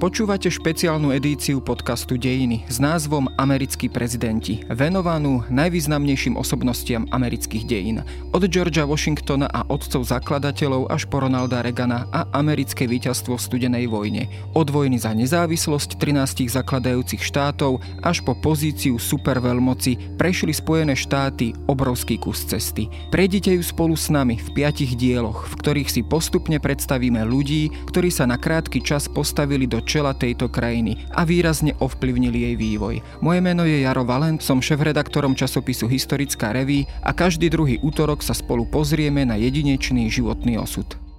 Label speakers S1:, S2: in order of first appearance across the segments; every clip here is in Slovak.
S1: Počúvate špeciálnu edíciu podcastu Dejiny s názvom Americkí prezidenti, venovanú najvýznamnejším osobnostiam amerických dejín. Od Georgia Washingtona a otcov zakladateľov až po Ronalda Reagana a americké víťazstvo v studenej vojne. Od vojny za nezávislosť 13 zakladajúcich štátov až po pozíciu superveľmoci prešli Spojené štáty obrovský kus cesty. Prejdite ju spolu s nami v piatich dieloch, v ktorých si postupne predstavíme ľudí, ktorí sa na krátky čas postavili do čela tejto krajiny a výrazne ovplyvnili jej vývoj. Moje meno je Jaro Valent, som šéf-redaktorom časopisu Historická reví a každý druhý útorok sa spolu pozrieme na jedinečný životný osud.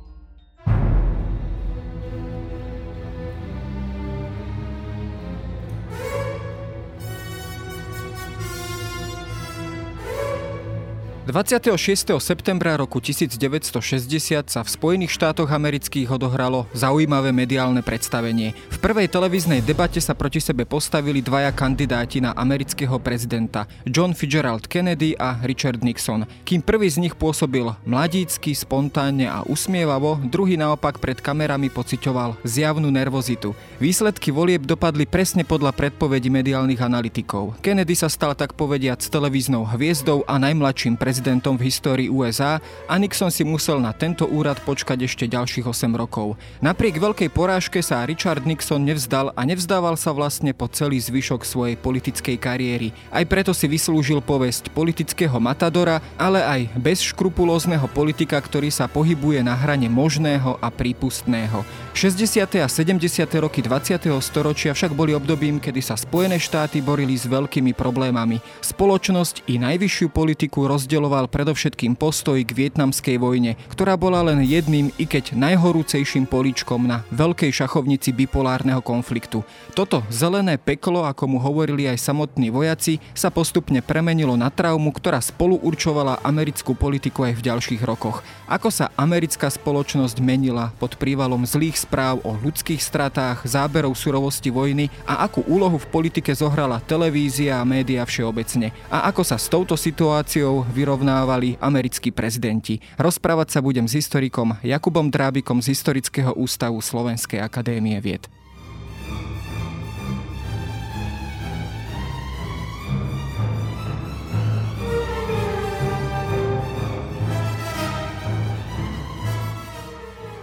S1: 26. septembra roku 1960 sa v Spojených štátoch amerických odohralo zaujímavé mediálne predstavenie. V prvej televíznej debate sa proti sebe postavili dvaja kandidáti na amerického prezidenta, John Fitzgerald Kennedy a Richard Nixon. Kým prvý z nich pôsobil mladícky, spontánne a usmievavo, druhý naopak pred kamerami pociťoval zjavnú nervozitu. Výsledky volieb dopadli presne podľa predpovedí mediálnych analytikov. Kennedy sa stal tak povediať s televíznou hviezdou a najmladším prezidentom prezidentom v histórii USA a Nixon si musel na tento úrad počkať ešte ďalších 8 rokov. Napriek veľkej porážke sa Richard Nixon nevzdal a nevzdával sa vlastne po celý zvyšok svojej politickej kariéry. Aj preto si vyslúžil povesť politického matadora, ale aj bezškrupulózneho politika, ktorý sa pohybuje na hrane možného a prípustného. 60. a 70. roky 20. storočia však boli obdobím, kedy sa Spojené štáty borili s veľkými problémami. Spoločnosť i najvyššiu politiku rozdeľovali vysvetľoval predovšetkým postoj k vietnamskej vojne, ktorá bola len jedným, i keď najhorúcejším poličkom na veľkej šachovnici bipolárneho konfliktu. Toto zelené peklo, ako mu hovorili aj samotní vojaci, sa postupne premenilo na traumu, ktorá spolu určovala americkú politiku aj v ďalších rokoch. Ako sa americká spoločnosť menila pod prívalom zlých správ o ľudských stratách, záberov surovosti vojny a akú úlohu v politike zohrala televízia a média všeobecne. A ako sa s touto situáciou vyrovnala porovnávali americkí prezidenti. Rozprávať sa budem s historikom Jakubom Drábikom z Historického ústavu Slovenskej akadémie vied.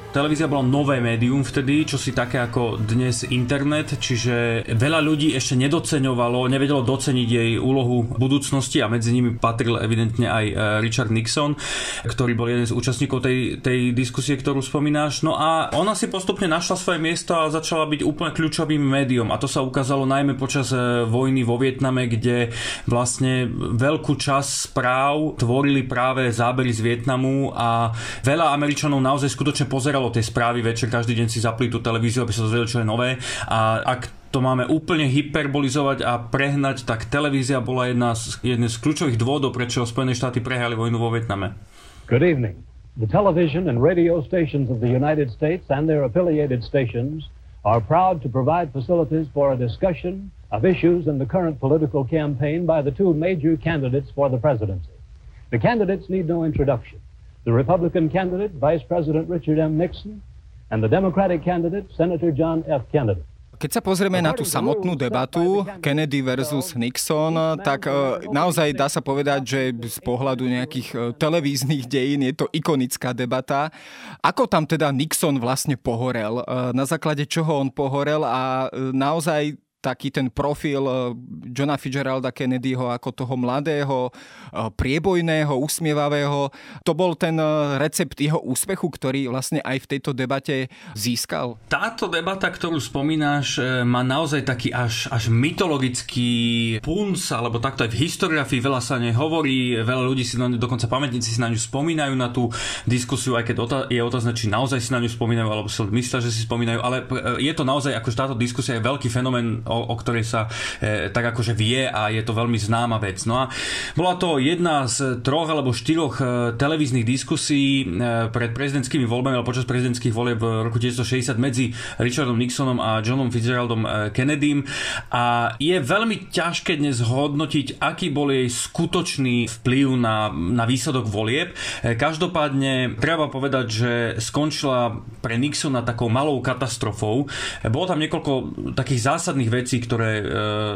S2: Televízia bola nové médium vtedy, čo si také ako dnes internet, čiže veľa ľudí ešte nedoceňovalo, nevedelo doceniť jej úlohu budúcnosti a medzi nimi patril evidentne aj e, Richard Nixon, ktorý bol jeden z účastníkov tej, tej diskusie, ktorú spomínáš. No a ona si postupne našla svoje miesto a začala byť úplne kľúčovým médium a to sa ukázalo najmä počas e, vojny vo Vietname, kde vlastne veľkú časť správ tvorili práve zábery z Vietnamu a veľa Američanov naozaj skutočne pozeralo pozeralo tie správy večer, každý deň si zapli tú televíziu, aby sa dozvedeli, čo je nové. A ak to máme úplne hyperbolizovať a prehnať, tak televízia bola jedna z, jedna z kľúčových dôvodov, prečo Spojené štáty prehrali vojnu vo Vietname.
S3: Good evening. The television and radio stations of the United States and their affiliated stations are proud to provide facilities for a discussion of issues in the current political campaign by the two major candidates for the presidency. The candidates need no introduction. The Republican candidate, Vice President Richard M. Nixon, and the Democratic candidate, Senator John F. Kennedy.
S1: Keď sa pozrieme na tú samotnú debatu Kennedy versus Nixon, tak e, naozaj dá sa povedať, že z pohľadu nejakých e, televíznych dejín je to ikonická debata. Ako tam teda Nixon vlastne pohorel? E, na základe čoho on pohorel a naozaj taký ten profil eh, Johna Fitzgeralda Kennedyho ako toho mladého, eh, priebojného, usmievavého. To bol ten eh, recept jeho úspechu, ktorý vlastne aj v tejto debate získal?
S2: Táto debata, ktorú spomínaš, má naozaj taký až, až mytologický punc, alebo takto aj v historiografii veľa sa nehovorí, veľa ľudí si na ňu, dokonca pamätníci si na ňu spomínajú na tú diskusiu, aj keď je otázne, či naozaj si na ňu spomínajú, alebo si myslia, že si spomínajú, ale je to naozaj, akože táto diskusia je veľký fenomén o, o ktorej sa e, tak akože vie a je to veľmi známa vec. No a bola to jedna z troch alebo štyroch e, televíznych diskusí e, pred prezidentskými voľbami alebo počas prezidentských volieb v roku 1960 medzi Richardom Nixonom a Johnom Fitzgeraldom e, Kennedym a je veľmi ťažké dnes hodnotiť, aký bol jej skutočný vplyv na, na výsledok volieb. Každopádne treba povedať, že skončila pre Nixona takou malou katastrofou. Bolo tam niekoľko takých zásadných vecí, ktoré e,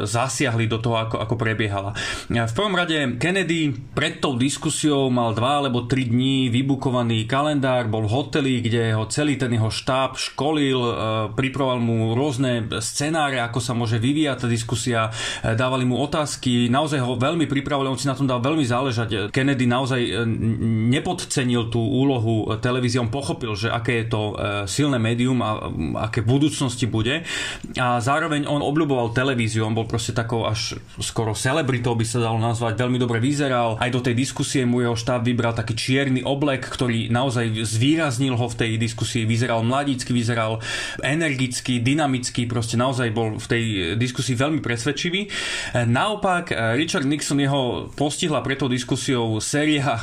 S2: zasiahli do toho, ako, ako prebiehala. V prvom rade Kennedy pred tou diskusiou mal dva alebo tri dní vybukovaný kalendár, bol v hoteli, kde ho celý ten jeho štáb školil, e, pripravoval mu rôzne scenáre, ako sa môže vyvíjať tá diskusia, e, dávali mu otázky, naozaj ho veľmi pripravovali, on si na tom dal veľmi záležať. Kennedy naozaj e, nepodcenil tú úlohu televízie, on pochopil, že aké je to silné médium a aké v budúcnosti bude a zároveň on obľúboval televíziu, on bol proste takou až skoro celebritou by sa dalo nazvať, veľmi dobre vyzeral, aj do tej diskusie mu jeho štáb vybral taký čierny oblek, ktorý naozaj zvýraznil ho v tej diskusii, vyzeral mladícky, vyzeral energicky, dynamicky, proste naozaj bol v tej diskusii veľmi presvedčivý. Naopak Richard Nixon jeho postihla pre tou diskusiou séria e,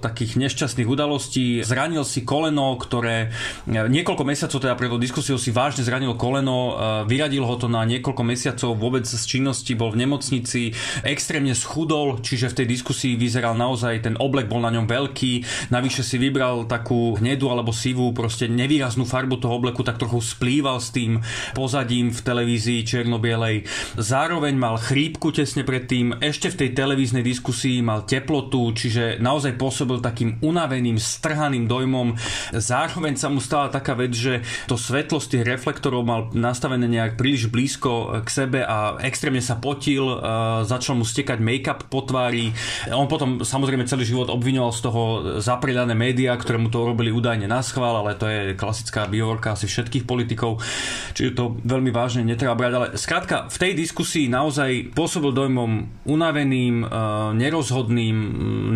S2: takých nešťastných udalostí, zranil si koleno, ktoré e, niekoľko mesiacov teda pred diskusiou si vážne zranil koleno, e, vyradil ho to na niekoľko mesiacov vôbec z činnosti, bol v nemocnici, extrémne schudol, čiže v tej diskusii vyzeral naozaj, ten oblek bol na ňom veľký, navyše si vybral takú hnedu alebo sivú, proste nevýraznú farbu toho obleku, tak trochu splýval s tým pozadím v televízii černobielej. Zároveň mal chrípku tesne predtým, ešte v tej televíznej diskusii mal teplotu, čiže naozaj pôsobil takým unaveným, strhaným dojmom. Zároveň sa mu stala taká vec, že to svetlo z tých reflektorov mal nastavené nejak príliš blízko k sebe a extrémne sa potil, začal mu stekať make-up po tvári. On potom samozrejme celý život obvinoval z toho zapredané médiá, ktoré mu to robili údajne na schvál, ale to je klasická biovorka asi všetkých politikov, čiže to veľmi vážne netreba brať. Ale skrátka, v tej diskusii naozaj pôsobil dojmom unaveným, nerozhodným,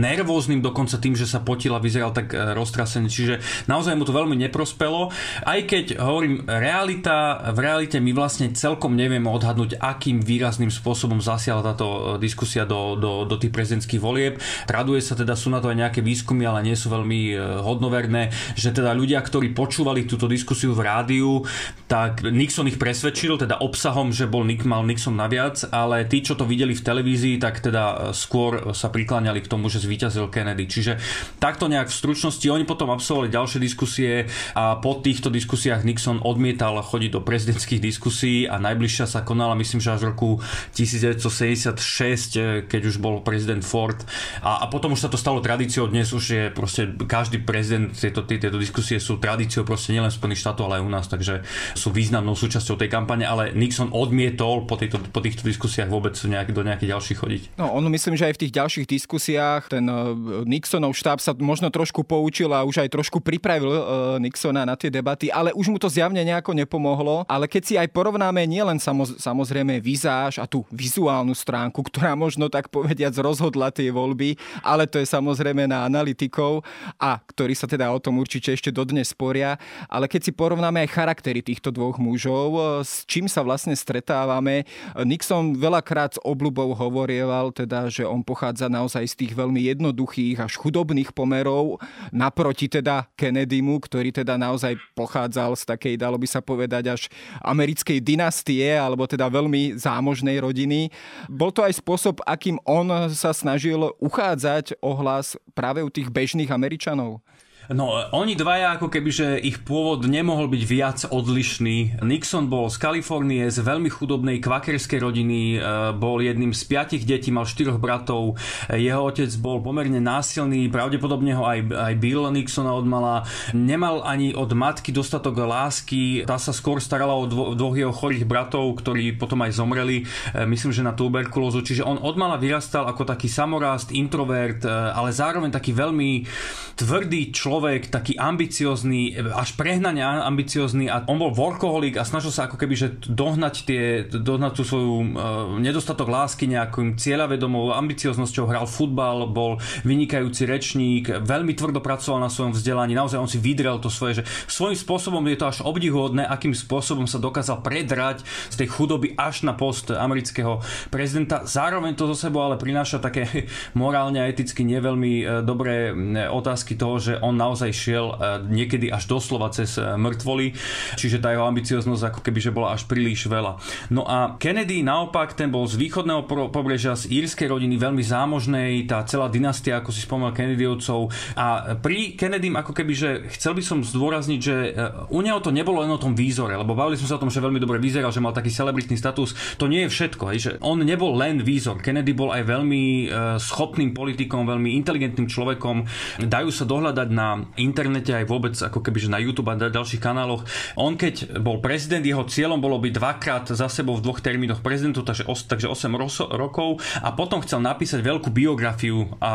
S2: nervóznym dokonca tým, že sa potil a vyzeral tak e, roztrasený. Čiže naozaj mu to veľmi neprospelo. Aj keď hovorím, realita, v realite my vlastne celkom nevieme odhadnúť, akým výrazným spôsobom zasiala táto e, diskusia do, do, do tých prezidentských volieb. Traduje sa teda, sú na to aj nejaké výskumy, ale nie sú veľmi e, hodnoverné, že teda ľudia, ktorí počúvali túto diskusiu v rádiu, tak Nixon ich presvedčil, teda obsahom, že bol Nick, mal Nixon naviac, ale tí, čo to videli v televízii, tak teda skôr sa prikláňali k tomu, že zvíťazil Kennedy. Čiže takto nejak v stručnosti oni potom absolvovali ďalšie diskusie a po týchto diskusiách Nixon odmietal chodiť do prezidentských diskusí a najbližšia sa konala myslím, že až v roku 1976, eh, keď už bol prezident Ford a, a potom už sa to stalo tradíciou, dnes už je proste každý prezident, tieto, tieto diskusie sú tradíciou proste nielen Spojených štátoch, ale aj u nás, takže sú významnou súčasťou tej kampane, ale Nixon odmietol po, tejto, po týchto diskusiách vôbec nejak, do nejakých ďalších chodiť.
S1: No, on myslím, že aj v tých ďalších diskusiách ten uh, Nixonov štáb sa možno trošku poučil a už aj trošku pripravil uh, Nixona na tie debaty, ale už mu to zjavne nejako nepomohlo. Ale keď si aj porovnáme nielen samoz, samozrejme vizáž a tú vizuálnu stránku, ktorá možno tak povediac rozhodla tie voľby, ale to je samozrejme na analytikov a ktorí sa teda o tom určite ešte dodnes sporia. Ale keď si porovnáme aj charaktery týchto dvoch mužov, s čím sa vlastne stretávame, Nixon veľakrát s obľubou hovorieval teda, že on pochádza naozaj z tých veľmi jednoduchých až chudobných pomerov, naproti teda Kennedymu, ktorý teda naozaj pochádzal z takej, dalo by sa povedať, až americkej dynastie, alebo teda veľmi zámožnej rodiny. Bol to aj spôsob, akým on sa snažil uchádzať o hlas práve u tých bežných Američanov?
S2: No, oni dvaja ako keby, že ich pôvod nemohol byť viac odlišný. Nixon bol z Kalifornie, z veľmi chudobnej kvakerskej rodiny, e, bol jedným z piatich detí, mal štyroch bratov. Jeho otec bol pomerne násilný, pravdepodobne ho aj, aj Bill Nixona odmala. Nemal ani od matky dostatok lásky, tá sa skôr starala o dvo, dvoch jeho chorých bratov, ktorí potom aj zomreli, e, myslím, že na tuberkulózu. Čiže on odmala vyrastal ako taký samorást, introvert, e, ale zároveň taký veľmi tvrdý človek, človek, taký ambiciozný, až prehnane ambiciozný a on bol workoholik a snažil sa ako keby, že dohnať, tie, dohnať tú svoju uh, nedostatok lásky nejakým cieľavedomou ambicioznosťou, hral futbal, bol vynikajúci rečník, veľmi tvrdo pracoval na svojom vzdelaní, naozaj on si vydrel to svoje, že svojím spôsobom je to až obdivuhodné, akým spôsobom sa dokázal predrať z tej chudoby až na post amerického prezidenta. Zároveň to zo sebou ale prináša také morálne a eticky neveľmi e, dobré otázky toho, že on naozaj šiel e, niekedy až doslova cez e, mŕtvoly, čiže tá jeho ambicioznosť ako keby že bola až príliš veľa. No a Kennedy naopak, ten bol z východného pobrežia, z írskej rodiny, veľmi zámožnej, tá celá dynastia, ako si spomínal Kennedyovcov. A pri Kennedym ako keby, že chcel by som zdôrazniť, že u neho to nebolo len o tom výzore, lebo bavili sme sa o tom, že veľmi dobre vyzeral, že mal taký celebritný status. To nie je všetko, hej, že on nebol len výzor. Kennedy bol aj veľmi schopným politikom, veľmi inteligentným človekom. Dajú sa dohľadať na internete aj vôbec ako keby že na YouTube a na ďalších kanáloch. On keď bol prezident, jeho cieľom bolo byť dvakrát za sebou v dvoch termínoch prezidentu, takže, os, takže 8 ro- rokov a potom chcel napísať veľkú biografiu a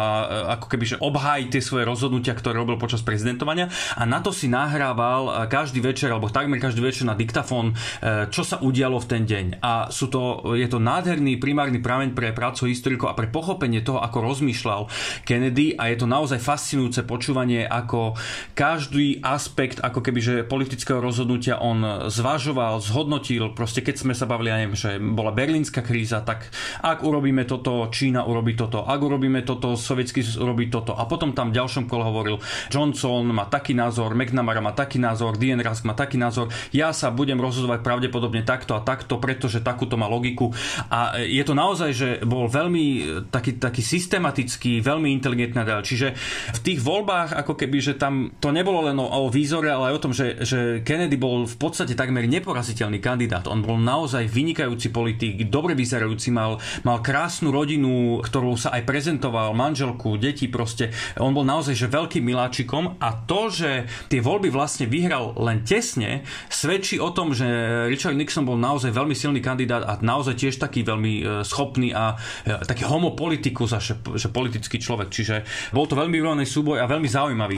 S2: ako keby že obhájiť tie svoje rozhodnutia, ktoré robil počas prezidentovania a na to si nahrával každý večer alebo takmer každý večer na diktafón, e, čo sa udialo v ten deň. A sú to, je to nádherný primárny prameň pre prácu historikov a pre pochopenie toho, ako rozmýšľal Kennedy a je to naozaj fascinujúce počúvanie, ako každý aspekt ako keby, že politického rozhodnutia on zvažoval, zhodnotil, proste keď sme sa bavili, ja neviem, že bola berlínska kríza, tak ak urobíme toto, Čína urobí toto, ak urobíme toto, sovietský urobí toto. A potom tam v ďalšom kole hovoril Johnson má taký názor, McNamara má taký názor, Dean Rusk má taký názor, ja sa budem rozhodovať pravdepodobne takto a takto, pretože takúto má logiku. A je to naozaj, že bol veľmi taký, taký systematický, veľmi inteligentný Čiže v tých voľbách ako keby, že tam to nebolo len o, o výzore, ale aj o tom, že, že Kennedy bol v podstate takmer neporaziteľný kandidát. On bol naozaj vynikajúci politik, dobre vyzerajúci, mal, mal krásnu rodinu, ktorú sa aj prezentoval, manželku, deti proste. On bol naozaj že veľkým miláčikom a to, že tie voľby vlastne vyhral len tesne, svedčí o tom, že Richard Nixon bol naozaj veľmi silný kandidát a naozaj tiež taký veľmi e, schopný a e, taký homopolitikus že, že politický človek. Čiže bol to veľmi vyrovnaný súboj a veľmi zaujímavý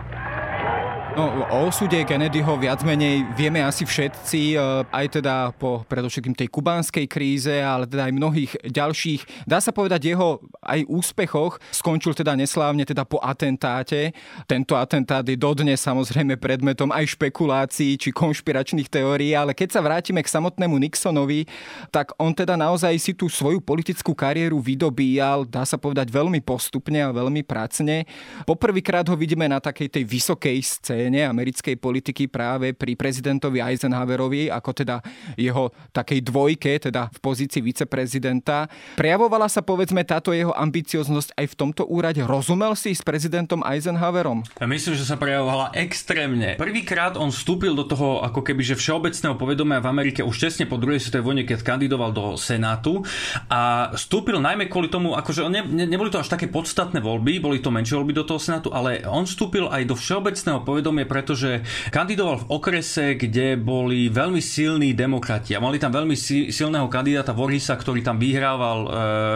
S2: No, o osude Kennedyho viac menej vieme asi všetci, e, aj teda po predovšetkým tej kubánskej kríze, ale teda aj mnohých ďalších. Dá sa povedať jeho aj úspechoch. Skončil teda neslávne teda po atentáte. Tento atentát je dodnes samozrejme predmetom aj špekulácií či konšpiračných teórií, ale keď sa vrátime k samotnému Nixonovi, tak on teda naozaj si tú svoju politickú kariéru vydobíjal, dá sa povedať veľmi postupne a veľmi pracne. Poprvýkrát ho vidíme na takej tej vysokej scéne scéne americkej politiky práve pri prezidentovi Eisenhowerovi, ako teda jeho takej dvojke, teda v pozícii viceprezidenta. Prejavovala sa povedzme táto jeho ambicioznosť aj v tomto úrade. Rozumel si s prezidentom Eisenhowerom? Ja myslím, že sa prejavovala extrémne. Prvýkrát on vstúpil do toho ako keby že všeobecného povedomia v Amerike už tesne po druhej svetovej vojne, keď kandidoval do Senátu a vstúpil najmä kvôli tomu, akože ne, ne, neboli to až také podstatné voľby, boli to menšie voľby do toho Senátu, ale on vstúpil aj do všeobecného povedomia povedomie, pretože kandidoval v okrese, kde boli veľmi silní demokrati a mali tam veľmi silného kandidáta Vorhisa, ktorý tam vyhrával e,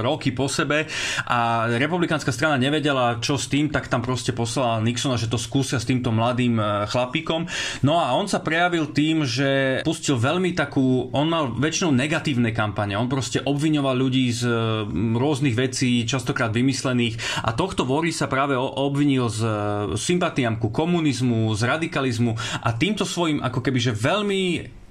S2: roky po sebe. A republikánska strana nevedela, čo s tým, tak tam proste poslala Nixona, že to skúsia s týmto mladým e, chlapíkom. No a on sa prejavil tým, že pustil veľmi takú, on mal väčšinou negatívne kampane, on proste obviňoval ľudí z e, rôznych vecí, častokrát vymyslených. A tohto Vorhisa práve obvinil z sympatiám ku komunizmu, z radikalizmu a týmto svojim ako keby že veľmi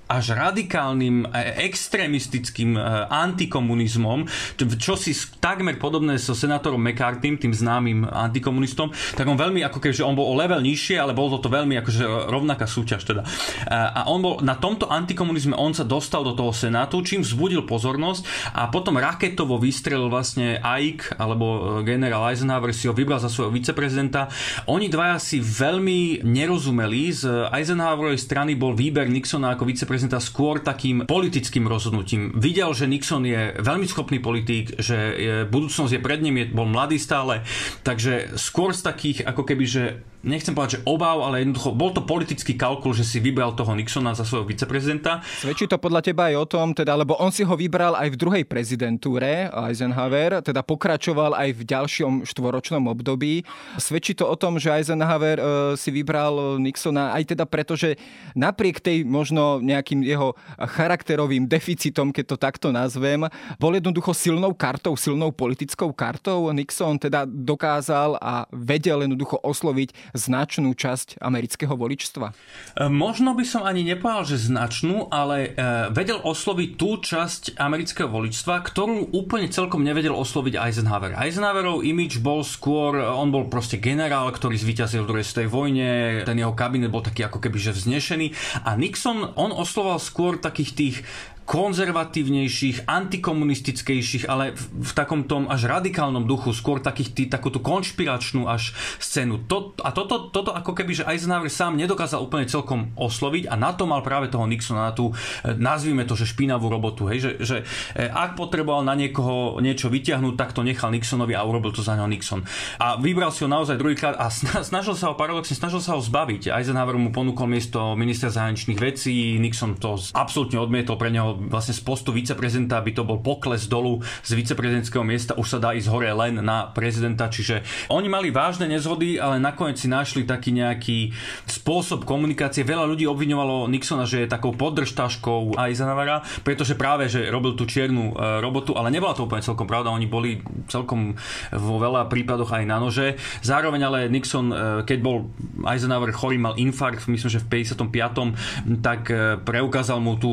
S2: až radikálnym, e, extrémistickým e, antikomunizmom, čo si takmer podobné so senátorom McCarthy, tým známym antikomunistom, tak on veľmi, ako kebyže on bol o level nižšie, ale bol to veľmi akože rovnaká súťaž teda. E, a on bol, na tomto antikomunizme on sa dostal do toho senátu, čím vzbudil pozornosť a potom raketovo vystrelil vlastne Ike, alebo generál Eisenhower si ho vybral za svojho viceprezidenta. Oni dvaja si veľmi nerozumeli. Z Eisenhowerovej strany bol výber Nixona ako viceprezidenta prezidenta skôr takým politickým rozhodnutím. Videl, že Nixon je veľmi schopný politík, že budúcnosť je pred ním, je, bol mladý stále, takže skôr z takých ako keby, že nechcem povedať, že obav, ale jednoducho bol to politický kalkul, že si vybral toho Nixona za svojho viceprezidenta.
S1: Svedčí to podľa teba aj o tom, teda, lebo on si ho vybral aj v druhej prezidentúre, Eisenhower, teda pokračoval aj v ďalšom štvoročnom období. Svedčí to o tom, že Eisenhower e, si vybral Nixona aj teda preto, že napriek tej možno nejakým jeho charakterovým deficitom, keď to takto nazvem, bol jednoducho silnou kartou, silnou politickou kartou. Nixon teda dokázal a vedel jednoducho osloviť značnú časť amerického voličstva? E,
S2: možno by som ani nepovedal, že značnú, ale e, vedel osloviť tú časť amerického voličstva, ktorú úplne celkom nevedel osloviť Eisenhower. Eisenhowerov imič bol skôr, on bol proste generál, ktorý zvíťazil v druhej svetovej vojne, ten jeho kabinet bol taký ako keby že vznešený a Nixon, on osloval skôr takých tých konzervatívnejších, antikomunistickejších, ale v, v takom tom až radikálnom duchu, skôr takých tý, takúto konšpiračnú až scénu. To, a toto, toto ako keby, že Eisenhower sám nedokázal úplne celkom osloviť a na to mal práve toho Nixona, na tú, e, nazvime to, že špinavú robotu, hej, že, že e, ak potreboval na niekoho niečo vyťahnuť, tak to nechal Nixonovi a urobil to za neho Nixon. A vybral si ho naozaj druhýkrát a snažil sa ho paradoxne, snažil sa ho zbaviť. Eisenhower mu ponúkol miesto ministra zahraničných vecí, Nixon to absolútne odmietol, pre neho vlastne z postu viceprezidenta by to bol pokles dolu z viceprezidentského miesta, už sa dá ísť hore len na prezidenta, čiže oni mali vážne nezhody, ale nakoniec si našli taký nejaký spôsob komunikácie. Veľa ľudí obviňovalo Nixona, že je takou podržtaškou Eisenhowera, pretože práve, že robil tú čiernu e, robotu, ale nebola to úplne celkom pravda, oni boli celkom vo veľa prípadoch aj na nože. Zároveň ale Nixon, e, keď bol Eisenhower chorý, mal infarkt, myslím, že v 55. tak e, preukázal mu tú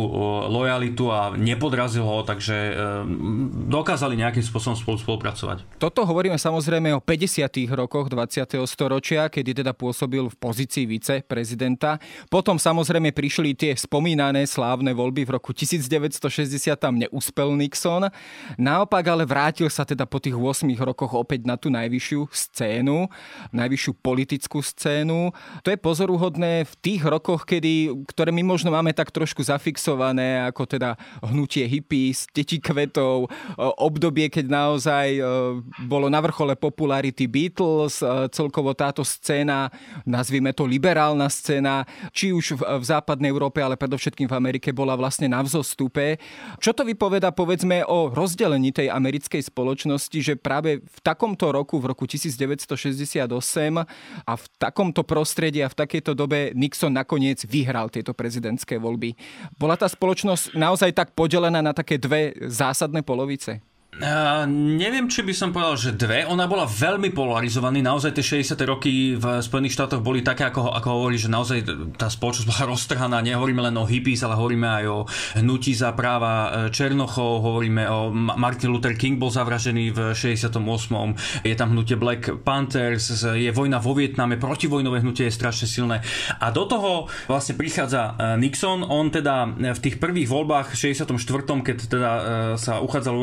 S2: lojalitu kvalitu a nepodrazil ho, takže e, dokázali nejakým spôsobom spolu spolupracovať.
S1: Toto hovoríme samozrejme o 50. rokoch 20. storočia, kedy teda pôsobil v pozícii viceprezidenta. Potom samozrejme prišli tie spomínané slávne voľby v roku 1960, tam neúspel Nixon. Naopak ale vrátil sa teda po tých 8 rokoch opäť na tú najvyššiu scénu, najvyššiu politickú scénu. To je pozoruhodné v tých rokoch, kedy, ktoré my možno máme tak trošku zafixované ako teda teda hnutie hippies, deti kvetov, obdobie, keď naozaj bolo na vrchole popularity Beatles, celkovo táto scéna, nazvime to liberálna scéna, či už v, v západnej Európe, ale predovšetkým v Amerike bola vlastne na vzostupe. Čo to vypoveda povedzme o rozdelení tej americkej spoločnosti, že práve v takomto roku, v roku 1968 a v takomto prostredí a v takejto dobe Nixon nakoniec vyhral tieto prezidentské voľby. Bola tá spoločnosť na naozaj tak podelená na také dve zásadné polovice?
S2: Uh, neviem, či by som povedal, že dve. Ona bola veľmi polarizovaný. Naozaj tie 60. roky v Spojených štátoch boli také, ako, ako hovorí, že naozaj tá spoločnosť bola roztrhaná. Nehovoríme len o hippies, ale hovoríme aj o hnutí za práva e, Černochov, hovoríme o Martin Luther King bol zavražený v 68. Je tam hnutie Black Panthers, je vojna vo Vietname, protivojnové hnutie je strašne silné. A do toho vlastne prichádza e, Nixon. On teda v tých prvých voľbách v 64. keď teda sa uchádzal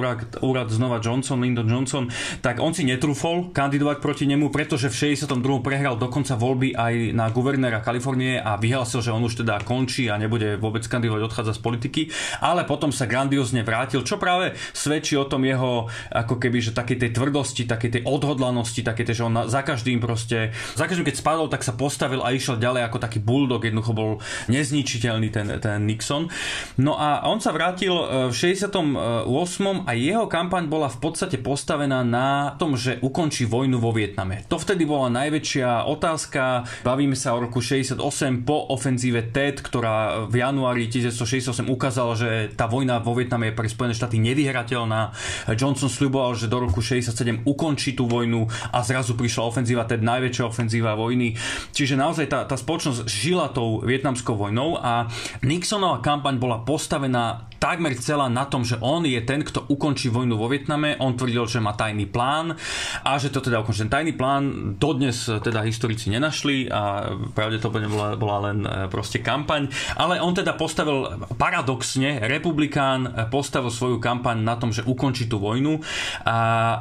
S2: úrad akurát znova Johnson, Lyndon Johnson, tak on si netrúfol kandidovať proti nemu, pretože v 62. prehral dokonca voľby aj na guvernéra Kalifornie a vyhlásil, že on už teda končí a nebude vôbec kandidovať, odchádza z politiky, ale potom sa grandiózne vrátil, čo práve svedčí o tom jeho ako keby, že takej tej tvrdosti, takej tej odhodlanosti, takej tej, že on za každým proste, za každým keď spadol, tak sa postavil a išiel ďalej ako taký bulldog, jednoducho bol nezničiteľný ten, ten Nixon. No a on sa vrátil e, v 68. a jeho kampaň kampaň bola v podstate postavená na tom, že ukončí vojnu vo Vietname. To vtedy bola najväčšia otázka. Bavíme sa o roku 68 po ofenzíve TED, ktorá v januári 1968 ukázala, že tá vojna vo Vietname je pre Spojené štáty nevyhrateľná. Johnson sľuboval, že do roku 67 ukončí tú vojnu a zrazu prišla ofenzíva TED, najväčšia ofenzíva vojny. Čiže naozaj tá, tá spoločnosť žila tou vietnamskou vojnou a Nixonová kampaň bola postavená takmer celá na tom, že on je ten, kto ukončí vojnu vo Vietname. On tvrdil, že má tajný plán a že to teda ukončí. Ten tajný plán dodnes teda historici nenašli a pravdepodobne bola, bola len e, proste kampaň. Ale on teda postavil paradoxne, republikán postavil svoju kampaň na tom, že ukončí tú vojnu. A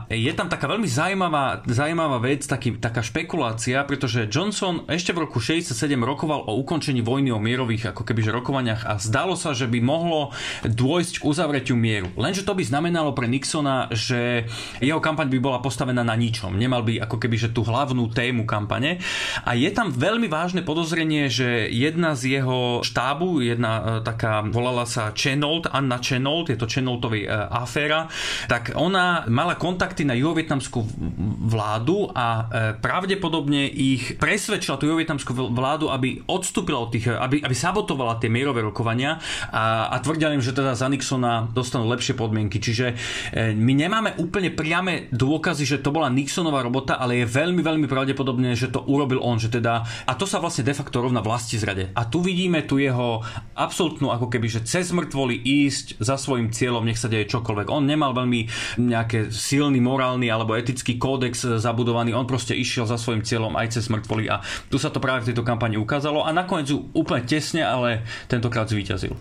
S2: je tam taká veľmi zaujímavá, zaujímavá vec, taký, taká špekulácia, pretože Johnson ešte v roku 67 rokoval o ukončení vojny o mierových ako kebyže rokovaniach a zdalo sa, že by mohlo dôjsť k uzavretiu mieru. Lenže to by znamenalo pre Nixona, že jeho kampaň by bola postavená na ničom. Nemal by ako keby že tú hlavnú tému kampane. A je tam veľmi vážne podozrenie, že jedna z jeho štábu, jedna e, taká, volala sa Chenold, Anna Chenold, je to Chenoldový e, aféra, tak ona mala kontakty na juhovietnamskú vládu a e, pravdepodobne ich presvedčila tú juhovietnamskú vládu, aby odstúpila od tých, aby, aby sabotovala tie mierové rokovania a, a tvrdila im, že teda za Nixona dostanú lepšie podmienky. Čiže my nemáme úplne priame dôkazy, že to bola Nixonová robota, ale je veľmi, veľmi pravdepodobné, že to urobil on, že teda, a to sa vlastne de facto rovná vlasti zrade. A tu vidíme tu jeho absolútnu ako keby, že cez mŕtvoly ísť za svojim cieľom, nech sa deje čokoľvek. On nemal veľmi nejaké silný morálny alebo etický kódex zabudovaný, on proste išiel za svojim cieľom aj cez mŕtvoly a tu sa to práve v tejto kampani ukázalo a nakoniec úplne tesne, ale tentokrát zvíťazil.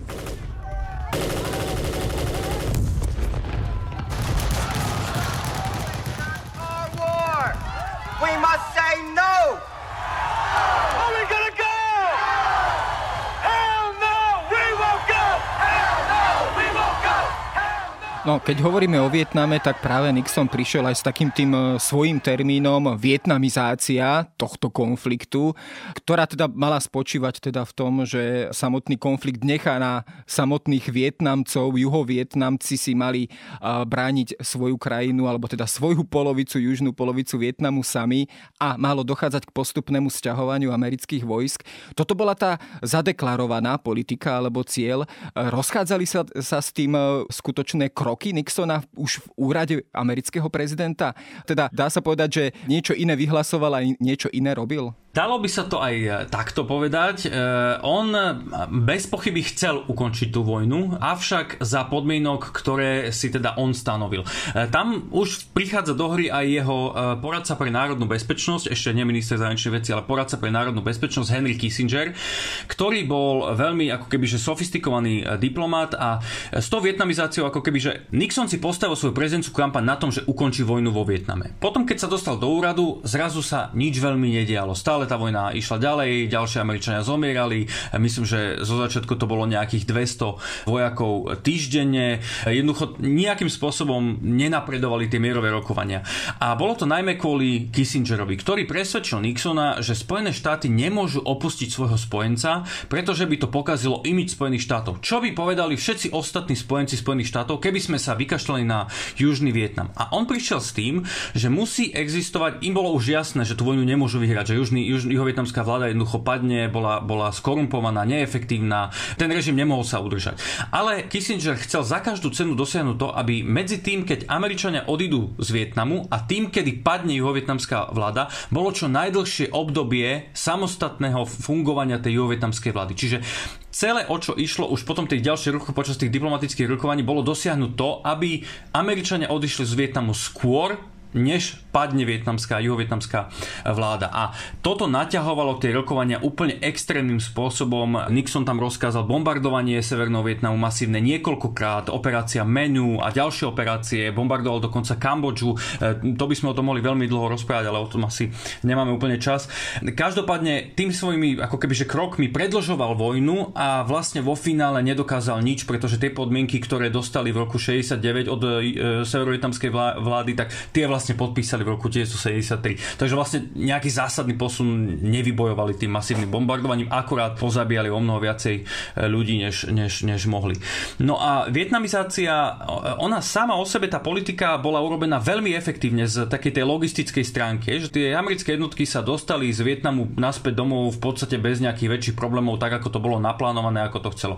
S2: Thank you.
S1: No, keď hovoríme o Vietname, tak práve Nixon prišiel aj s takým tým e, svojím termínom vietnamizácia tohto konfliktu, ktorá teda mala spočívať teda v tom, že samotný konflikt nechá na samotných Vietnamcov, juhovietnamci si mali brániť svoju krajinu, alebo teda svoju polovicu, južnú polovicu Vietnamu sami a malo dochádzať k postupnému sťahovaniu amerických vojsk. Toto bola tá zadeklarovaná politika alebo cieľ. Rozchádzali sa, sa s tým e, skutočné kroky roky Nixona už v úrade amerického prezidenta? Teda dá sa povedať, že niečo iné vyhlasoval a niečo iné robil?
S2: Dalo by sa to aj e, takto povedať. E, on bez pochyby chcel ukončiť tú vojnu, avšak za podmienok, ktoré si teda on stanovil. E, tam už prichádza do hry aj jeho poradca pre národnú bezpečnosť, ešte nie minister zahraničných vecí, ale poradca pre národnú bezpečnosť Henry Kissinger, ktorý bol veľmi ako keby že sofistikovaný diplomat a s tou vietnamizáciou ako keby že Nixon si postavil svoju prezidentskú kampaň na tom, že ukončí vojnu vo Vietname. Potom keď sa dostal do úradu, zrazu sa nič veľmi nedialo. Stále tá vojna išla ďalej, ďalšie Američania zomierali, myslím, že zo začiatku to bolo nejakých 200 vojakov týždenne, jednoducho nejakým spôsobom nenapredovali tie mierové rokovania. A bolo to najmä kvôli Kissingerovi, ktorý presvedčil Nixona, že Spojené štáty nemôžu opustiť svojho spojenca, pretože by to pokazilo imič Spojených štátov. Čo by povedali všetci ostatní spojenci Spojených štátov, keby sme sa vykašľali na Južný Vietnam. A on prišiel s tým, že musí existovať, im bolo už jasné, že tú vojnu nemôžu vyhrať, že Južný, juž, juhovietnamská vláda jednoducho padne, bola, bola skorumpovaná, neefektívna, ten režim nemohol sa udržať. Ale Kissinger chcel za každú cenu dosiahnuť to, aby medzi tým, keď Američania odídu z Vietnamu a tým, kedy padne juhovietnamská vláda, bolo čo najdlhšie obdobie samostatného fungovania tej juhovietnamskej vlády. Čiže celé, o čo išlo už potom tých ďalších rokoch počas tých diplomatických rokovaní, bolo dosiahnuť to, aby Američania odišli z Vietnamu skôr, než padne vietnamská juhovietnamská vláda. A toto naťahovalo tie rokovania úplne extrémnym spôsobom. Nixon tam rozkázal bombardovanie Severného Vietnamu masívne niekoľkokrát, operácia Menu a ďalšie operácie, bombardoval dokonca Kambodžu. E, to by sme o tom mohli veľmi dlho rozprávať, ale o tom asi nemáme úplne čas. Každopádne tým svojimi ako keby, že krokmi predlžoval vojnu a vlastne vo finále nedokázal nič, pretože tie podmienky, ktoré dostali v roku 69 od e, severovietnamskej vlády, tak tie vlastne podpísali v roku 1973. Takže vlastne nejaký zásadný posun nevybojovali tým masívnym bombardovaním, akurát pozabíjali o mnoho viacej e, ľudí, než, než, než mohli. No a vietnamizácia, ona sama o sebe, tá politika bola urobená veľmi efektívne z takej tej logistickej stránky, že tie americké jednotky sa dostali z Vietnamu naspäť domov v podstate bez nejakých väčších problémov, tak ako to bolo naplánované, ako to chcelo.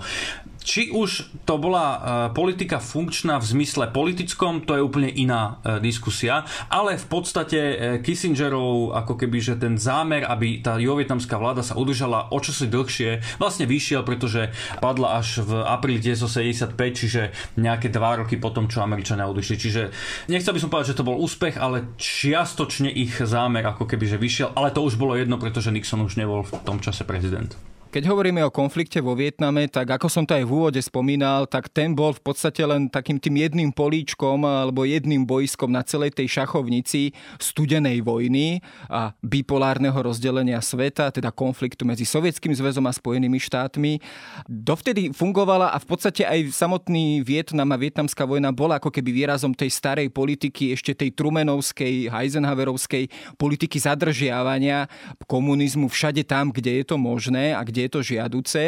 S2: Či už to bola uh, politika funkčná v zmysle politickom, to je úplne iná uh, diskusia, ale v podstate uh, Kissingerov ako keby, že ten zámer, aby tá jovietnamská vláda sa udržala o čosi dlhšie, vlastne vyšiel, pretože padla až v apríli 1975, čiže nejaké dva roky potom, čo Američania odišli. Čiže nechcel by som povedať, že to bol úspech, ale čiastočne ich zámer ako keby, že vyšiel, ale to už bolo jedno, pretože Nixon už nebol v tom čase prezident.
S1: Keď hovoríme o konflikte vo Vietname, tak ako som to aj v úvode spomínal, tak ten bol v podstate len takým tým jedným políčkom alebo jedným bojskom na celej tej šachovnici studenej vojny a bipolárneho rozdelenia sveta, teda konfliktu medzi Sovietským zväzom a Spojenými štátmi. Dovtedy fungovala a v podstate aj samotný Vietnam a vietnamská vojna bola ako keby výrazom tej starej politiky, ešte tej Trumanovskej, Eisenhowerovskej politiky zadržiavania komunizmu všade tam, kde je to možné a kde kde je to žiaduce.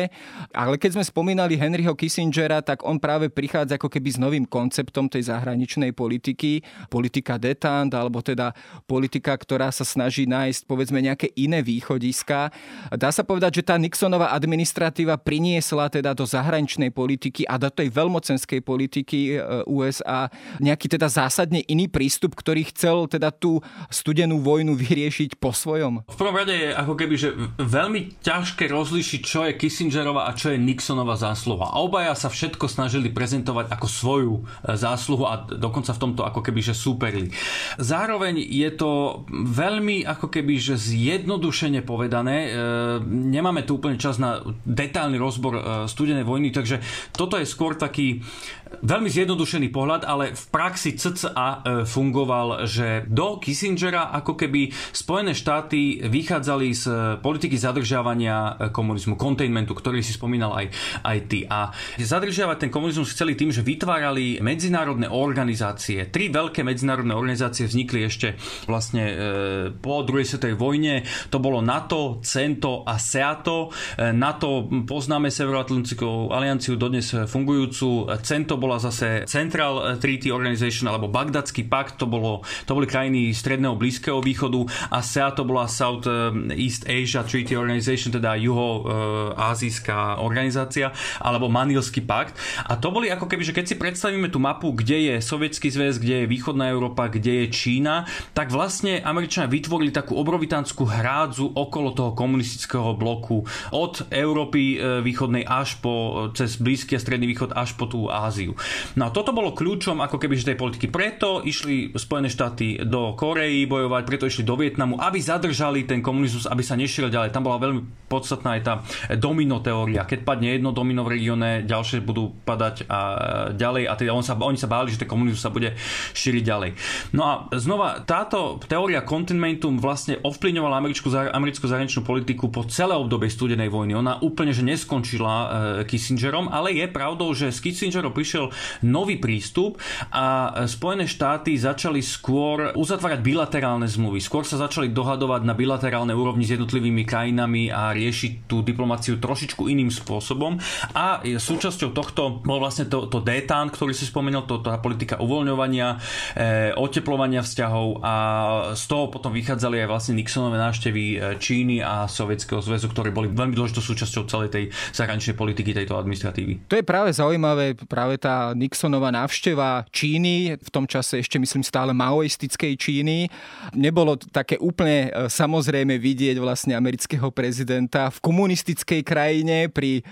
S1: Ale keď sme spomínali Henryho Kissingera, tak on práve prichádza ako keby s novým konceptom tej zahraničnej politiky, politika detant, alebo teda politika, ktorá sa snaží nájsť povedzme nejaké iné východiska. Dá sa povedať, že tá Nixonová administratíva priniesla teda do zahraničnej politiky a do tej veľmocenskej politiky e, USA nejaký teda zásadne iný prístup, ktorý chcel teda tú studenú vojnu vyriešiť po svojom?
S2: V prvom rade je ako keby, že veľmi ťažké rozlišiť rozlíšiť, čo je Kissingerova a čo je Nixonova zásluha. A obaja sa všetko snažili prezentovať ako svoju e, zásluhu a dokonca v tomto ako keby, že súperili. Zároveň je to veľmi ako keby, že zjednodušene povedané. E, nemáme tu úplne čas na detailný rozbor e, studenej vojny, takže toto je skôr taký veľmi zjednodušený pohľad, ale v praxi CCA fungoval, že do Kissingera ako keby Spojené štáty vychádzali z politiky zadržiavania e, komunizmu, containmentu, ktorý si spomínal aj, aj ty. A zadržiavať ten komunizmus chceli tým, že vytvárali medzinárodné organizácie. Tri veľké medzinárodné organizácie vznikli ešte vlastne e, po druhej svetovej vojne. To bolo NATO, CENTO a SEATO. NATO poznáme Severoatlantickú alianciu dodnes fungujúcu. CENTO bola zase Central Treaty Organization alebo Bagdadský pakt, to, bolo, to boli krajiny stredného blízkeho východu a SEA to bola South eh, East Asia Treaty Organization, teda juho-azijská organizácia, alebo Manilský pakt. A to boli ako keby, že keď si predstavíme tú mapu, kde je Sovietský zväz, kde je východná Európa, kde je Čína, tak vlastne Američania vytvorili takú obrovitánsku hrádzu okolo toho komunistického bloku od Európy eh, východnej až po cez Blízky a Stredný východ až po tú. Áziu. No a toto bolo kľúčom ako keby tej politiky. Preto išli Spojené štáty do Korei bojovať, preto išli do Vietnamu, aby zadržali ten komunizmus, aby sa nešiel ďalej. Tam bola veľmi podstatná aj tá domino teória. Keď padne jedno domino v regióne, ďalšie budú padať a ďalej a teda on sa, oni sa báli, že ten komunizmus sa bude šíriť ďalej. No a znova, táto teória containmentum vlastne ovplyvňovala americkú, americkú zahraničnú politiku po celé obdobie studenej vojny. Ona úplne že neskončila e, Kissingerom, ale je pravdou, že s Kissingerom prišiel nový prístup a Spojené štáty začali skôr uzatvárať bilaterálne zmluvy. Skôr sa začali dohadovať na bilaterálnej úrovni s jednotlivými krajinami a riešiť tú diplomáciu trošičku iným spôsobom. A súčasťou tohto bol vlastne to, to détán, ktorý si spomenul, to, tá politika uvoľňovania, e, oteplovania vzťahov a z toho potom vychádzali aj vlastne Nixonové návštevy e, Číny a Sovietskeho zväzu, ktoré boli veľmi dôležitou súčasťou celej tej zahraničnej politiky tejto administratívy.
S1: To je práve zaujímavé, práve tá Nixonová návšteva Číny, v tom čase ešte myslím stále maoistickej Číny, nebolo také úplne e, samozrejme vidieť vlastne amerického prezidenta v komunistickej krajine pri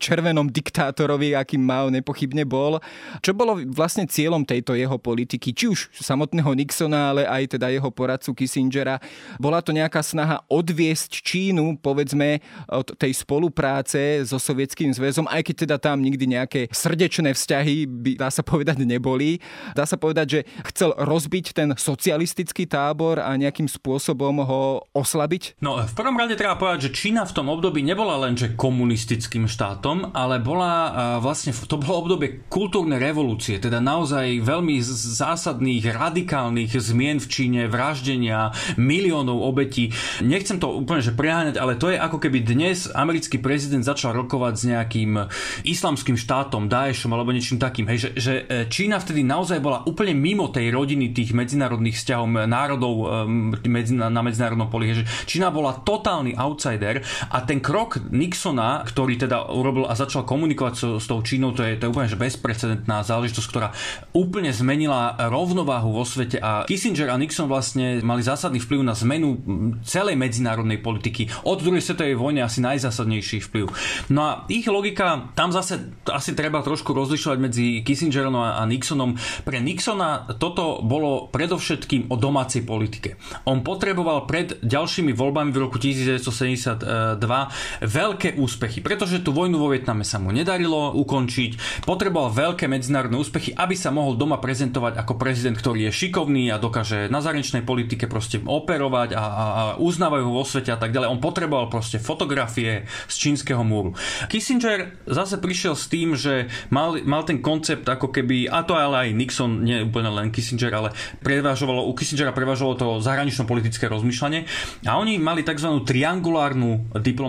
S1: červenom diktátorovi, akým Mao nepochybne bol. Čo bolo vlastne cieľom tejto jeho politiky, či už samotného Nixona, ale aj teda jeho poradcu Kissingera. Bola to nejaká snaha odviesť Čínu, povedzme, od tej spolupráce so Sovietským zväzom, aj keď teda tam nikdy nejaké srdečné vzťahy by, dá sa povedať, neboli. Dá sa povedať, že chcel rozbiť ten socialistický tábor a nejakým spôsobom ho oslabiť?
S2: No, v prvom rade treba povedať, že Čína v tom období nebola len že komunistickým štátom, ale bola vlastne, to bolo obdobie kultúrnej revolúcie, teda naozaj veľmi zásadných, radikálnych zmien v Číne, vraždenia, miliónov obetí. Nechcem to úplne že preháňať, ale to je ako keby dnes americký prezident začal rokovať s nejakým islamským štátom, Daešom alebo niečím takým. Hej, že, že e, Čína vtedy naozaj bola úplne mimo tej rodiny tých medzinárodných vzťahov národov medzi, na, medzinárodnom poli. Že Čína bola totálny outsider a ten krok Nixona, ktorý teda urobil a začal komunikovať so, s tou Čínou, to je, to je úplne že bezprecedentná záležitosť, ktorá úplne zmenila rovnováhu vo svete a Kissinger a Nixon vlastne mali zásadný vplyv na zmenu celej medzinárodnej politiky. Od druhej svetovej vojny asi najzásadnejší vplyv. No a ich logika, tam zase asi treba trošku rozlišovať medzi Kissingerom a Nixonom. Pre Nixona toto bolo predovšetkým o domácej politike. On potreboval pred ďalšími voľbami v roku 1972 veľké úspechy, pretože tú vojnu vo Vietname sa mu nedarilo ukončiť, potreboval veľké medzinárodné úspechy, aby sa mohol doma prezentovať ako prezident, ktorý je šikovný a dokáže na zahraničnej politike proste operovať a, a, a uznávajú ho vo svete a tak ďalej. On potreboval proste fotografie z čínskeho múru. Kissinger zase prišiel s tým, že mal, mal ten koncept ako keby, a to ale aj Nixon, nie úplne len Kissinger, ale prevažovalo, u Kissingera prevažovalo to zahranično-politické rozmýšľanie a oni mali tzv. triangulárnu diplomáciu,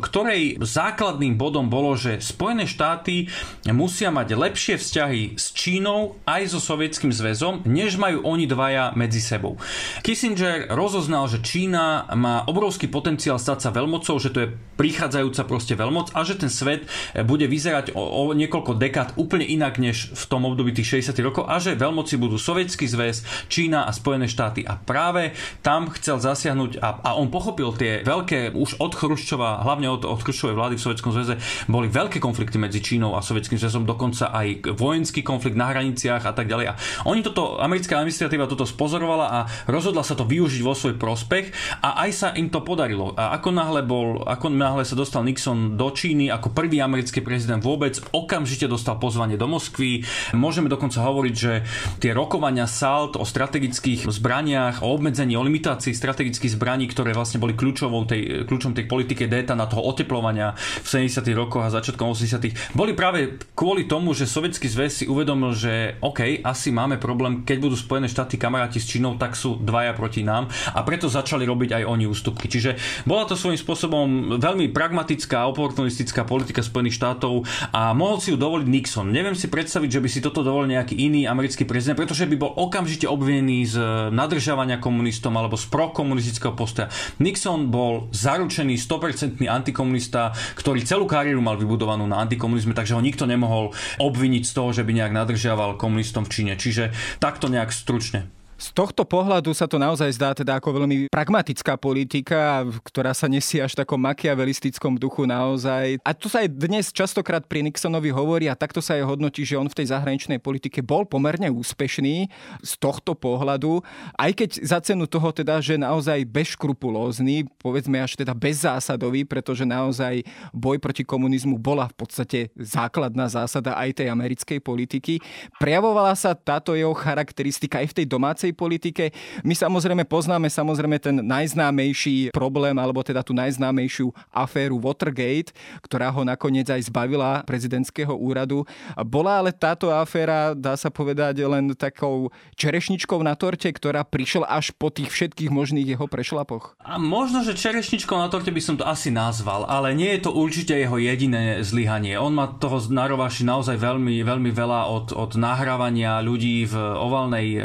S2: ktorej základným bodom bolo, že Spojené štáty musia mať lepšie vzťahy s Čínou aj so Sovietským zväzom, než majú oni dvaja medzi sebou. Kissinger rozoznal, že Čína má obrovský potenciál stať sa veľmocou, že to je prichádzajúca proste veľmoc a že ten svet bude vyzerať o, o niekoľko dekád úplne inak než v tom období tých 60 rokov a že veľmoci budú Sovietský zväz, Čína a Spojené štáty. A práve tam chcel zasiahnuť a, a on pochopil tie veľké, už od Chruščova, hlavne od, od Chruščovej vlády v Sovietskom zväze, boli veľké konflikty medzi Čínou a Sovietským zväzom, dokonca aj vojenský konflikt na hraniciach a tak ďalej. A oni toto, americká administratíva toto spozorovala a rozhodla sa to využiť vo svoj prospech a aj sa im to podarilo. A ako náhle bol, ako náhle sa dostal Nixon do Číny ako prvý americký prezident vôbec, okamžite dostal pozvanie do Moskvy. Môžeme dokonca hovoriť, že tie rokovania SALT o strategických zbraniach, o obmedzení, o limitácii strategických zbraní, ktoré vlastne boli kľúčovou tej, kľúčom tej politike DETA na toho oteplovania v 70. rokoch a začiatkom 80. boli práve kvôli tomu, že Sovietský zväz si uvedomil, že OK, asi máme problém, keď budú Spojené štáty kamaráti s Čínou, tak sú dvaja proti nám a preto začali robiť aj oni ústupky. Čiže bola to svojím spôsobom veľmi pragmatická, oportunistická politika Spojených štátov a mohol si ju dovoliť Nixon. Neviem si predstaviť, že by si toto dovolil nejaký iný americký prezident, pretože by bol okamžite obvinený z nadržavania komunistom alebo z prokomunistického postoja. Nixon bol zaručený 100% antikomunista, ktorý celú kariéru mal vybudovanú na antikomunizme, takže ho nikto nemohol obviniť z toho, že by nejak nadržiaval komunistom v Číne. Čiže takto nejak stručne.
S1: Z tohto pohľadu sa to naozaj zdá teda ako veľmi pragmatická politika, ktorá sa nesie až takom makiavelistickom duchu naozaj. A to sa aj dnes častokrát pri Nixonovi hovorí a takto sa aj hodnotí, že on v tej zahraničnej politike bol pomerne úspešný z tohto pohľadu, aj keď za cenu toho teda, že naozaj bezškrupulózny, povedzme až teda bezzásadový, pretože naozaj boj proti komunizmu bola v podstate základná zásada aj tej americkej politiky. Prejavovala sa táto jeho charakteristika aj v tej domácej domácej politike. My samozrejme poznáme samozrejme ten najznámejší problém, alebo teda tú najznámejšiu aféru Watergate, ktorá ho nakoniec aj zbavila prezidentského úradu. Bola ale táto aféra, dá sa povedať, len takou čerešničkou na torte, ktorá prišla až po tých všetkých možných jeho prešlapoch?
S2: A možno, že čerešničkou na torte by som to asi nazval, ale nie je to určite jeho jediné zlyhanie. On má toho narováši naozaj veľmi, veľmi veľa od, od nahrávania ľudí v ovalnej e,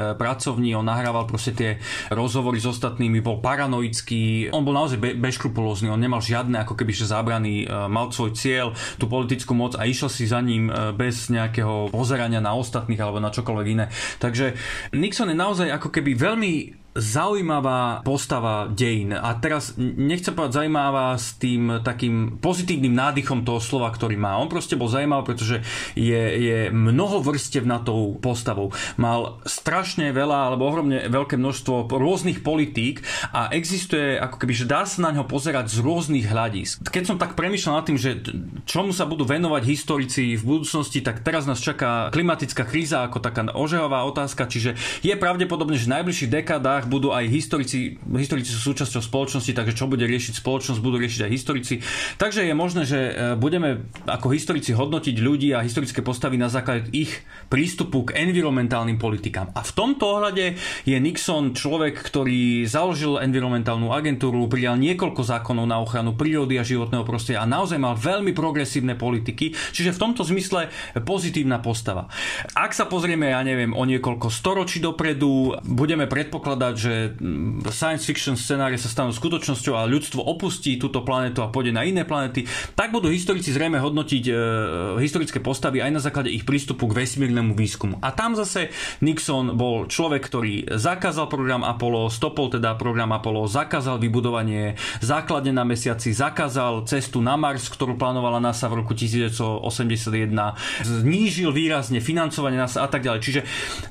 S2: pracovni on nahrával proste tie rozhovory s ostatnými, bol paranoický, on bol naozaj be- bezkrupulózny, on nemal žiadne ako keby že zábrany, e, mal svoj cieľ, tú politickú moc a išiel si za ním e, bez nejakého pozerania na ostatných alebo na čokoľvek iné. Takže Nixon je naozaj ako keby veľmi zaujímavá postava dejín. A teraz nechcem povedať zaujímavá s tým takým pozitívnym nádychom toho slova, ktorý má. On proste bol zaujímavý, pretože je, je mnoho vrstev na tou postavou. Mal strašne veľa, alebo ohromne veľké množstvo rôznych politík a existuje ako keby, že dá sa na ňo pozerať z rôznych hľadísk. Keď som tak premyšľal nad tým, že čomu sa budú venovať historici v budúcnosti, tak teraz nás čaká klimatická kríza ako taká ožehová otázka, čiže je pravdepodobné, že v najbližších dekádach dejinách budú aj historici, historici sú súčasťou spoločnosti, takže čo bude riešiť spoločnosť, budú riešiť aj historici. Takže je možné, že e, budeme ako historici hodnotiť ľudí a historické postavy na základe ich prístupu k environmentálnym politikám. A v tomto ohľade je Nixon človek, ktorý založil environmentálnu agentúru, prijal niekoľko zákonov na ochranu prírody a životného prostredia a naozaj mal veľmi progresívne politiky, čiže v tomto zmysle pozitívna postava. Ak sa pozrieme, ja neviem, o niekoľko storočí dopredu, budeme predpokladať, povedať, že mm, science fiction scenárie sa stanú skutočnosťou a ľudstvo opustí túto planetu a pôjde na iné planety, tak budú historici zrejme hodnotiť e, historické postavy aj na základe ich prístupu k vesmírnemu výskumu. A tam zase Nixon bol človek, ktorý zakázal program Apollo, stopol teda program Apollo, zakázal vybudovanie základne na mesiaci, zakázal cestu na Mars, ktorú plánovala NASA v roku 1981, znížil výrazne financovanie NASA a tak ďalej. Čiže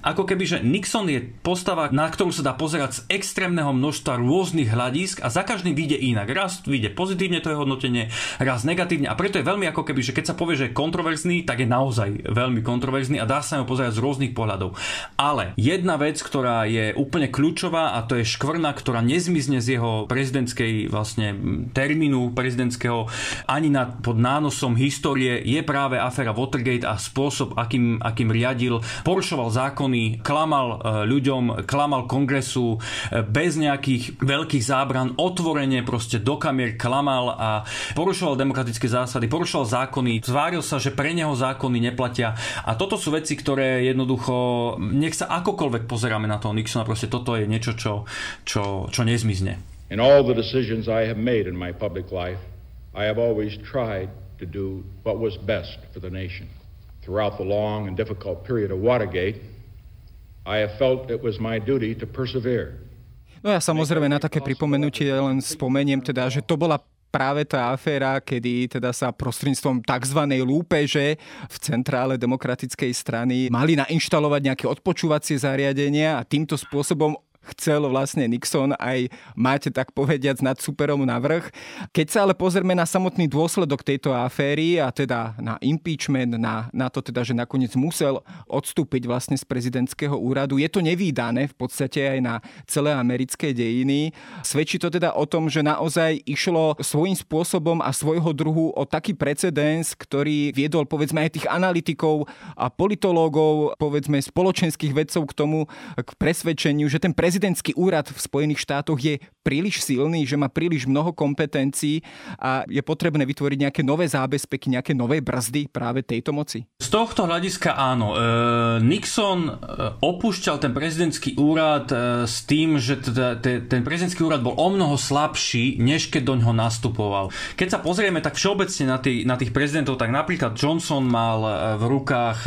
S2: ako keby, že Nixon je postava, na ktorú sa dá pozrieť pozerať z extrémneho množstva rôznych hľadisk a za každým vyjde inak. Raz vyjde pozitívne to je hodnotenie, raz negatívne a preto je veľmi ako keby, že keď sa povie, že je kontroverzný, tak je naozaj veľmi kontroverzný a dá sa ho pozerať z rôznych pohľadov. Ale jedna vec, ktorá je úplne kľúčová a to je škvrna, ktorá nezmizne z jeho prezidentskej vlastne termínu prezidentského ani nad, pod nánosom histórie je práve aféra Watergate a spôsob, akým, akým riadil, porušoval zákony, klamal e, ľuďom, klamal kongresu e, bez nejakých veľkých zábran, otvorene proste do kamier klamal a porušoval demokratické zásady, porušoval zákony, zváril sa, že pre neho zákony neplatia. A toto sú veci, ktoré jednoducho, nech sa akokoľvek pozeráme na toho Nixona, proste toto je niečo, čo, čo, čo nezmizne. In all the decisions I have made in my public life, I have always tried to do what was best for the nation. Throughout the long and difficult period of Watergate, I have felt it was my duty to persevere. No ja samozrejme na také pripomenutie len spomeniem teda, že to bola práve tá aféra, kedy teda sa prostredníctvom tzv. lúpeže v centrále demokratickej strany mali nainštalovať nejaké odpočúvacie zariadenia a týmto spôsobom chcel vlastne Nixon aj mať, tak povediac, nad superom na vrch. Keď sa ale pozrieme na samotný dôsledok tejto aféry a teda na impeachment, na, na to teda, že nakoniec musel odstúpiť vlastne z prezidentského úradu, je to nevýdané v podstate aj na celé americké dejiny. Svedčí to teda o tom, že naozaj išlo svojím spôsobom a svojho druhu o taký precedens, ktorý viedol povedzme aj tých analytikov a politológov, povedzme spoločenských vedcov k tomu, k presvedčeniu, že ten prezident prezidentský úrad v Spojených štátoch je príliš silný, že má príliš mnoho kompetencií a je potrebné vytvoriť nejaké nové zábezpeky, nejaké nové brzdy práve tejto moci? Z tohto hľadiska áno. E, Nixon e, opúšťal ten prezidentský úrad e, s tým, že teda ten prezidentský úrad bol o mnoho slabší, než keď do ňoho nastupoval. Keď sa pozrieme tak všeobecne na, tých, prezidentov, tak napríklad Johnson mal v rukách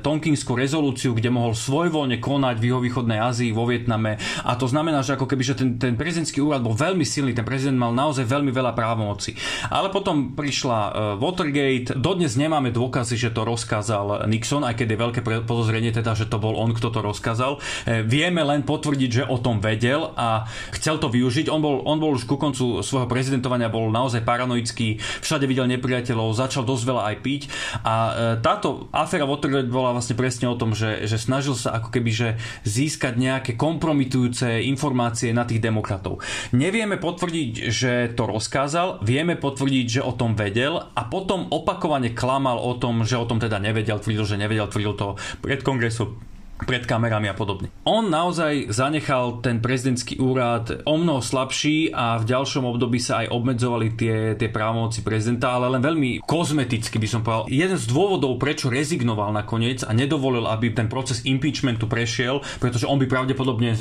S2: Tonkinskú rezolúciu, kde mohol svojvoľne konať v juhovýchodnej Ázii, vo Vietname, a to znamená, že ako keby že ten, ten prezidentský úrad bol veľmi silný, ten prezident mal naozaj veľmi veľa právomocí. Ale potom prišla uh, Watergate, dodnes nemáme dôkazy, že to rozkázal Nixon, aj keď je veľké podozrenie teda, že to bol on, kto to rozkázal. E, vieme len potvrdiť, že o tom vedel a chcel to využiť. On bol, on bol už ku koncu svojho prezidentovania bol naozaj paranoický, všade videl nepriateľov, začal dosť veľa aj piť a e, táto aféra Watergate bola vlastne presne o tom, že, že snažil sa ako keby že získať nejaké kompromitu konfliktujúce informácie na tých demokratov. Nevieme potvrdiť, že to rozkázal, vieme potvrdiť, že o tom vedel a potom opakovane klamal o tom, že o tom teda nevedel, tvrdil, že nevedel, tvrdil to pred kongresom pred kamerami a podobne. On naozaj zanechal ten prezidentský úrad o mnoho slabší a v ďalšom období sa aj obmedzovali tie, tie právomoci prezidenta, ale len veľmi kozmeticky by som povedal. Jeden z dôvodov, prečo rezignoval nakoniec a nedovolil, aby ten proces impeachmentu prešiel, pretože on by pravdepodobne e,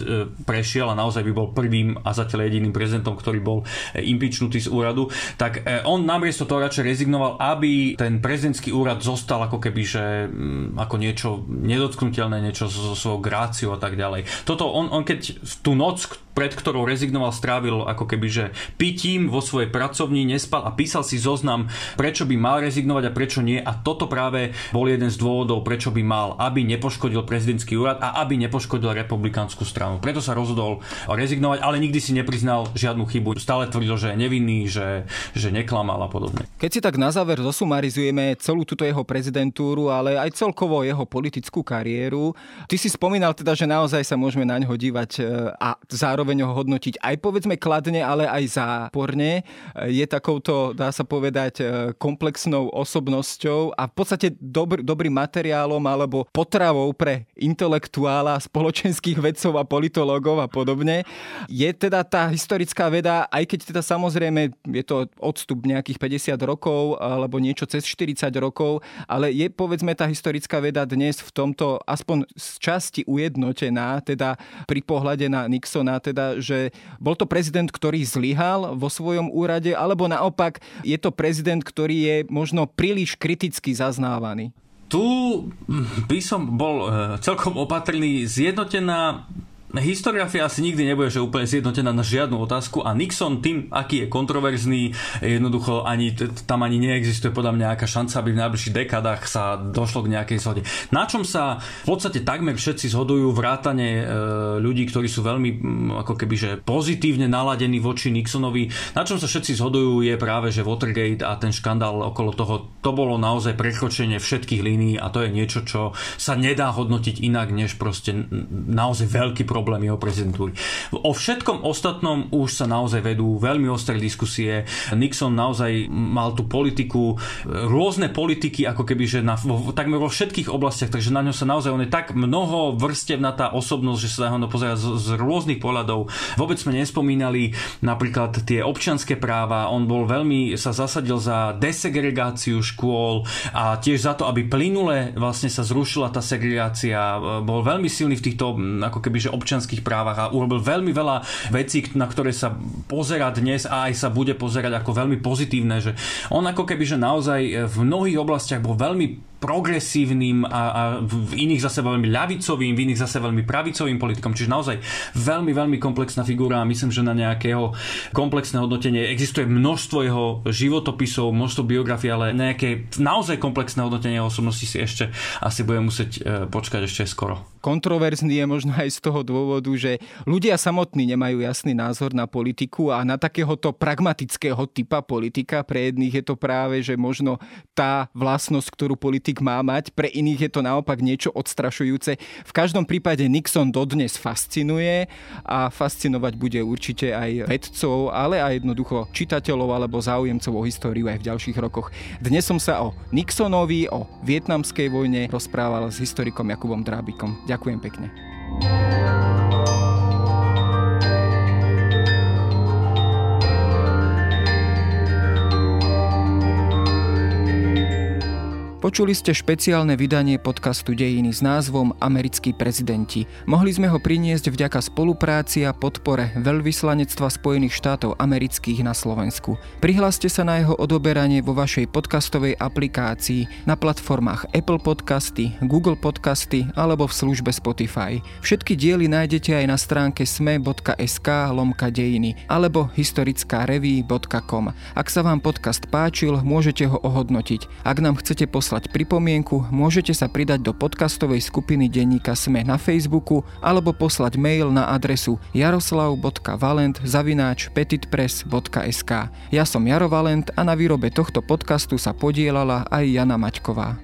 S2: prešiel a naozaj by bol prvým a zatiaľ jediným prezidentom, ktorý bol e, impeachnutý z úradu, tak e, on namiesto toho radšej rezignoval, aby ten prezidentský úrad zostal ako keby, že mm, ako niečo nedotknutelné, niečo so, so svojou gráciou a tak ďalej. Toto on, on keď tú noc, pred ktorou rezignoval, strávil ako keby, že pitím vo svojej pracovni, nespal a písal si zoznam, prečo by mal rezignovať a prečo nie. A toto práve bol jeden z dôvodov, prečo by mal, aby nepoškodil prezidentský úrad a aby nepoškodil republikánsku stranu. Preto sa rozhodol rezignovať, ale nikdy si nepriznal žiadnu chybu. Stále tvrdil, že je nevinný, že, že neklamal a podobne.
S1: Keď si tak na záver zosumarizujeme celú túto jeho prezidentúru, ale aj celkovo jeho politickú kariéru, ty si spomínal teda, že naozaj sa môžeme na ňo dívať e, a zároveň zároveň ho hodnotiť aj povedzme kladne, ale aj záporne. Je takouto, dá sa povedať, e, komplexnou osobnosťou a v podstate dobr, dobrým materiálom alebo potravou pre intelektuála, spoločenských vedcov a politológov a podobne. Je teda tá historická veda, aj keď teda samozrejme je to odstup nejakých 50 rokov alebo niečo cez 40 rokov, ale je povedzme tá historická veda dnes v tomto aspoň z časti ujednotená, teda pri pohľade na Nixona, teda teda, že bol to prezident, ktorý zlyhal vo svojom úrade, alebo naopak je to prezident, ktorý je možno príliš kriticky zaznávaný?
S2: Tu by som bol eh, celkom opatrný. Zjednotená historiografia asi nikdy nebude že úplne zjednotená na žiadnu otázku a Nixon tým, aký je kontroverzný, jednoducho ani, tam ani neexistuje podľa mňa nejaká šanca, aby v najbližších dekádach sa došlo k nejakej zhode. Na čom sa v podstate takmer všetci zhodujú vrátane e, ľudí, ktorí sú veľmi ako keby že pozitívne naladení voči Nixonovi, na čom sa všetci zhodujú je práve, že Watergate a ten škandál okolo toho, to bolo naozaj prekročenie všetkých línií a to je niečo, čo sa nedá hodnotiť inak, než proste naozaj veľký problém jeho prezidentúry. O všetkom ostatnom už sa naozaj vedú veľmi ostré diskusie. Nixon naozaj mal tú politiku, rôzne politiky, ako keby, že na, vo, takmer vo všetkých oblastiach, takže na ňo sa naozaj, on je tak mnoho vrstevnatá osobnosť, že sa na ho pozerá z, z rôznych pohľadov. Vôbec sme nespomínali napríklad tie občianské práva, on bol veľmi, sa zasadil za desegregáciu škôl a tiež za to, aby plynule vlastne sa zrušila tá segregácia. Bol veľmi silný v týchto ako keby, že občianských právach a urobil veľmi veľa vecí, na ktoré sa pozera dnes a aj sa bude pozerať ako veľmi pozitívne, že on ako keby, že naozaj v mnohých oblastiach bol veľmi progresívnym a, a v iných zase veľmi ľavicovým, v iných zase veľmi pravicovým politikom. Čiže naozaj veľmi, veľmi komplexná figúra a myslím, že na nejakého komplexné hodnotenie existuje množstvo jeho životopisov, množstvo biografií, ale nejaké naozaj komplexné hodnotenie osobnosti si ešte asi budeme musieť e, počkať ešte skoro.
S1: Kontroverzný je možno aj z toho dôvodu, že ľudia samotní nemajú jasný názor na politiku a na takéhoto pragmatického typa politika. Pre jedných je to práve, že možno tá vlastnosť, ktorú politik politik má mať, pre iných je to naopak niečo odstrašujúce. V každom prípade Nixon dodnes fascinuje a fascinovať bude určite aj vedcov, ale aj jednoducho čitateľov alebo záujemcov o históriu aj v ďalších rokoch. Dnes som sa o Nixonovi, o vietnamskej vojne rozprával s historikom Jakubom Drábikom. Ďakujem pekne. Počuli ste špeciálne vydanie podcastu Dejiny s názvom Americkí prezidenti. Mohli sme ho priniesť vďaka spolupráci a podpore Veľvyslanectva Spojených štátov amerických na Slovensku. Prihláste sa na jeho odoberanie vo vašej podcastovej aplikácii na platformách Apple Podcasty, Google Podcasty alebo v službe Spotify. Všetky diely nájdete aj na stránke sme.sk lomka dejiny alebo historickáreví.com. Ak sa vám podcast páčil, môžete ho ohodnotiť. Ak nám chcete poslať poslať pripomienku, môžete sa pridať do podcastovej skupiny denníka Sme na Facebooku alebo poslať mail na adresu jaroslav.valent zavináč petitpress.sk. Ja som Jaro Valent a na výrobe tohto podcastu sa podielala aj Jana Maťková.